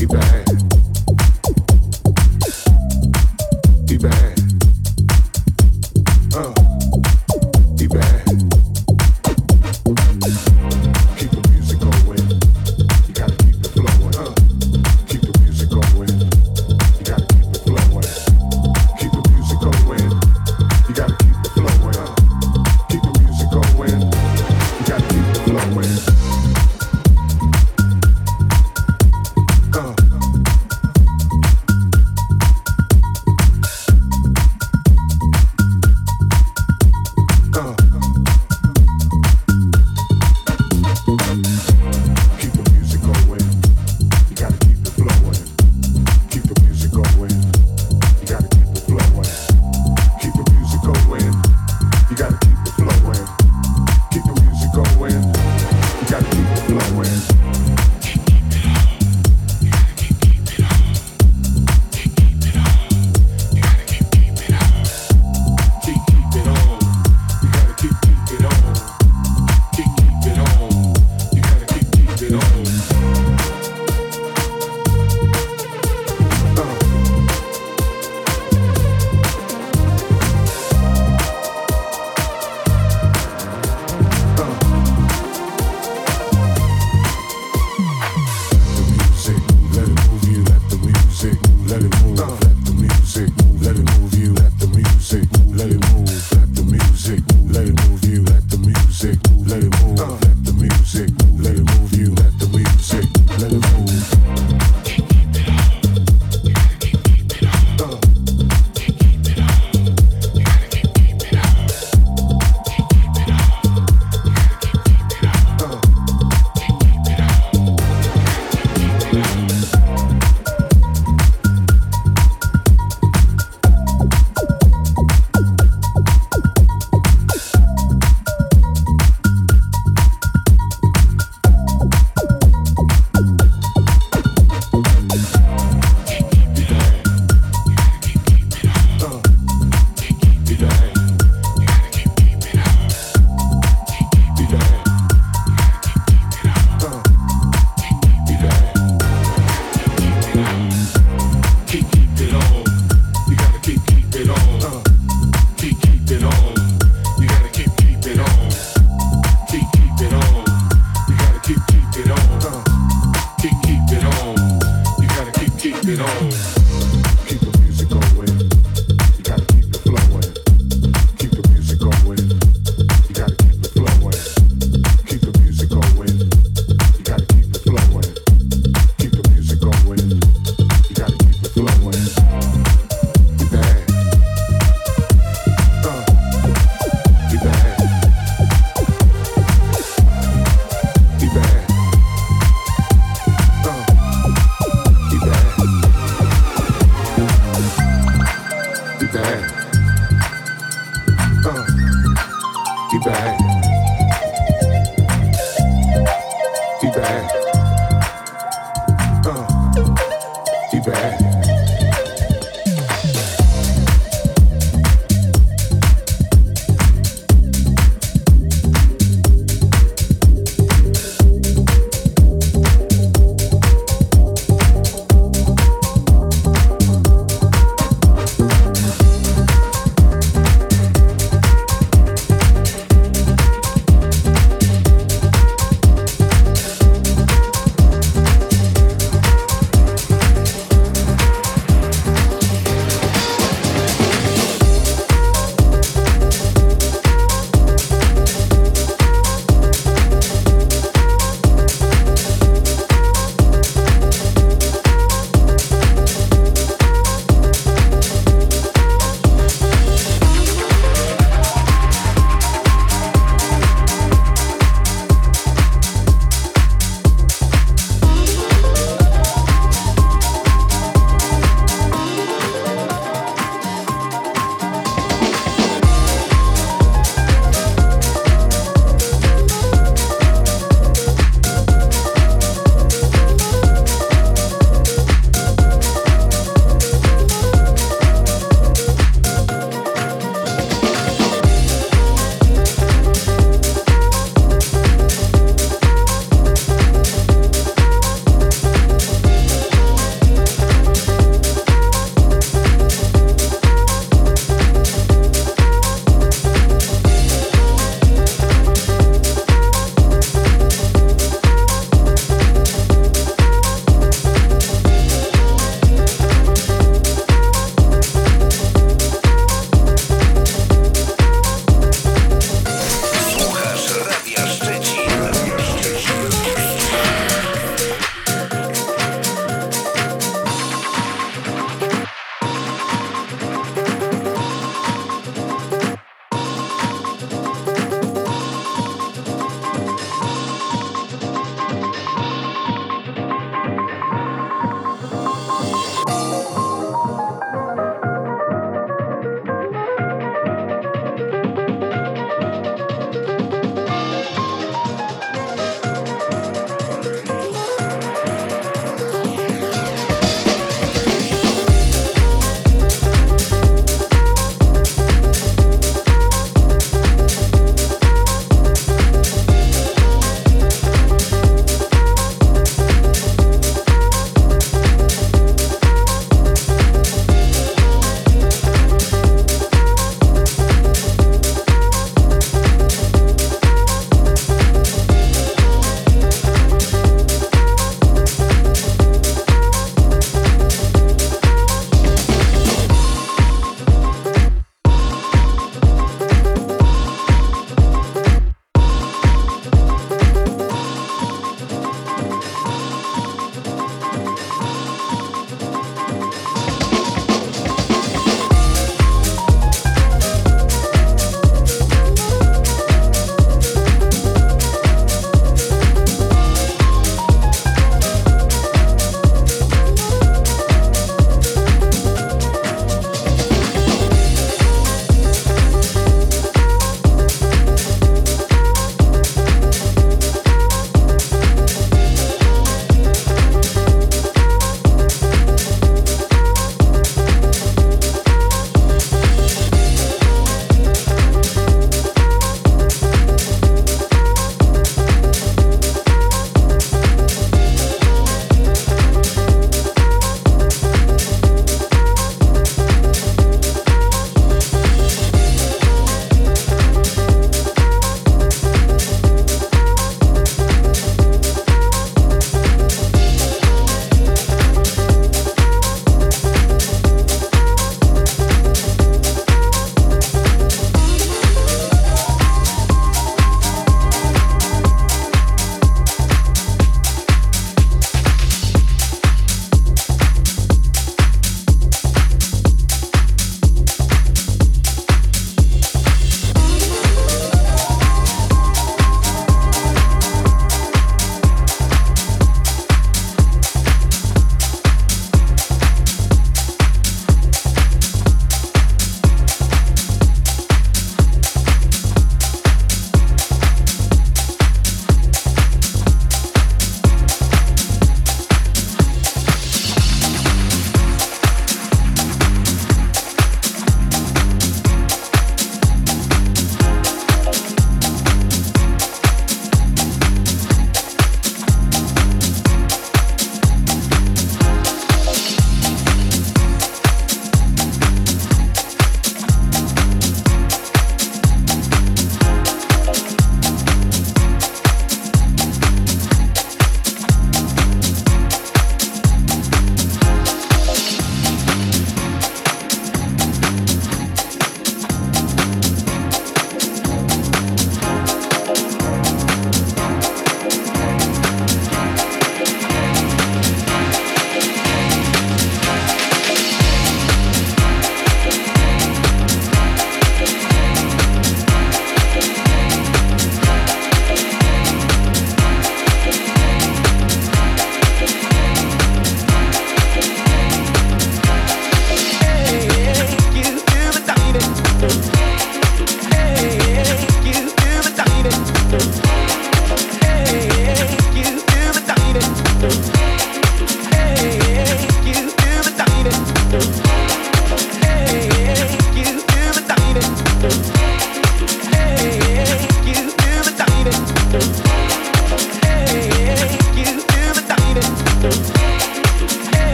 Keep the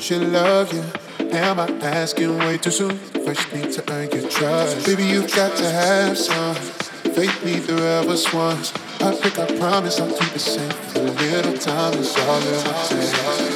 should love you. Am I asking way too soon? First need to earn your trust. Baby, you've got to have some faith me through ever once. I think I promise I'll keep it safe. A little time is all it will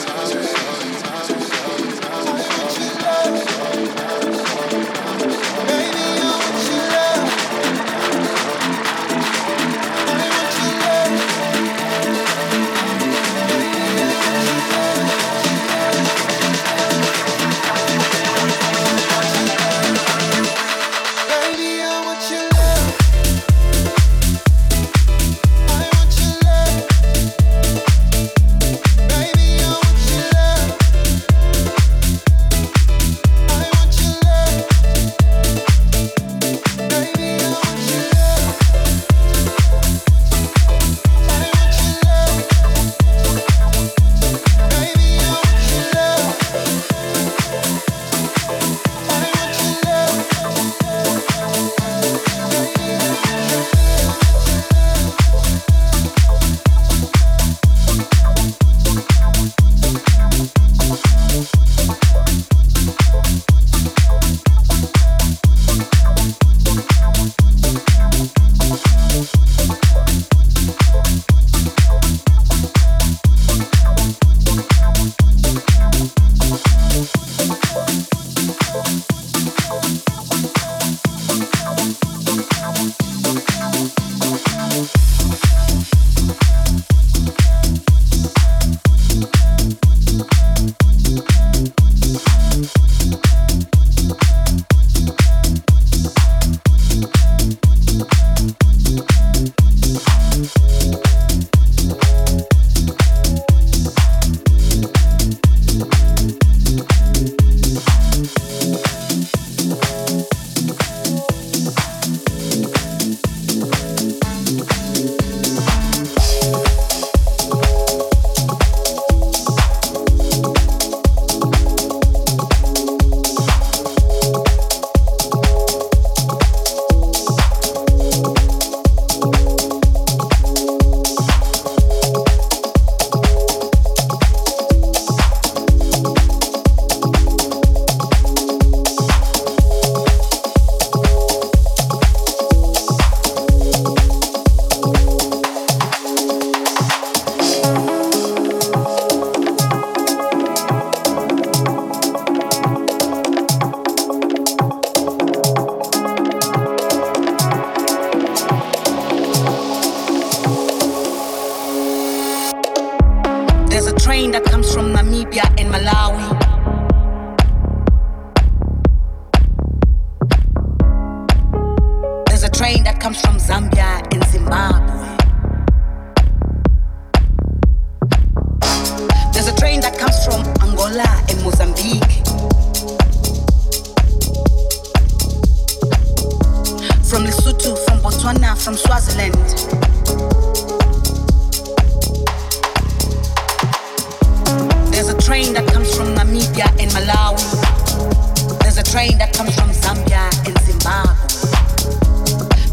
Zambia and Zimbabwe.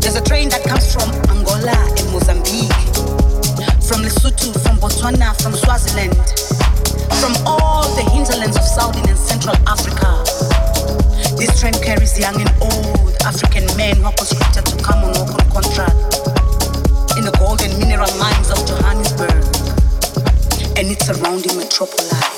There's a train that comes from Angola and Mozambique. From Lesotho, from Botswana, from Swaziland. From all the hinterlands of Southern and Central Africa. This train carries young and old African men who are conscripted to come on open contract in the gold and mineral mines of Johannesburg and its surrounding metropolis.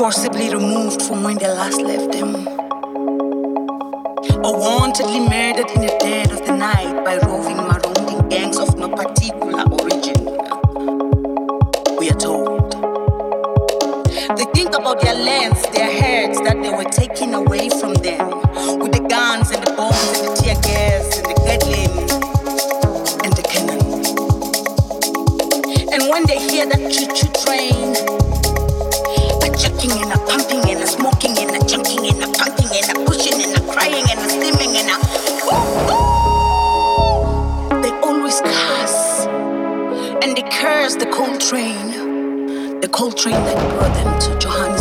Forcibly removed from when they last left them. Or wantedly murdered in the dead of the night by roving, marauding gangs of no particular origin. We are told. They think about their lands, their herds that they were taken away from them whole train that brought them to Johannesburg.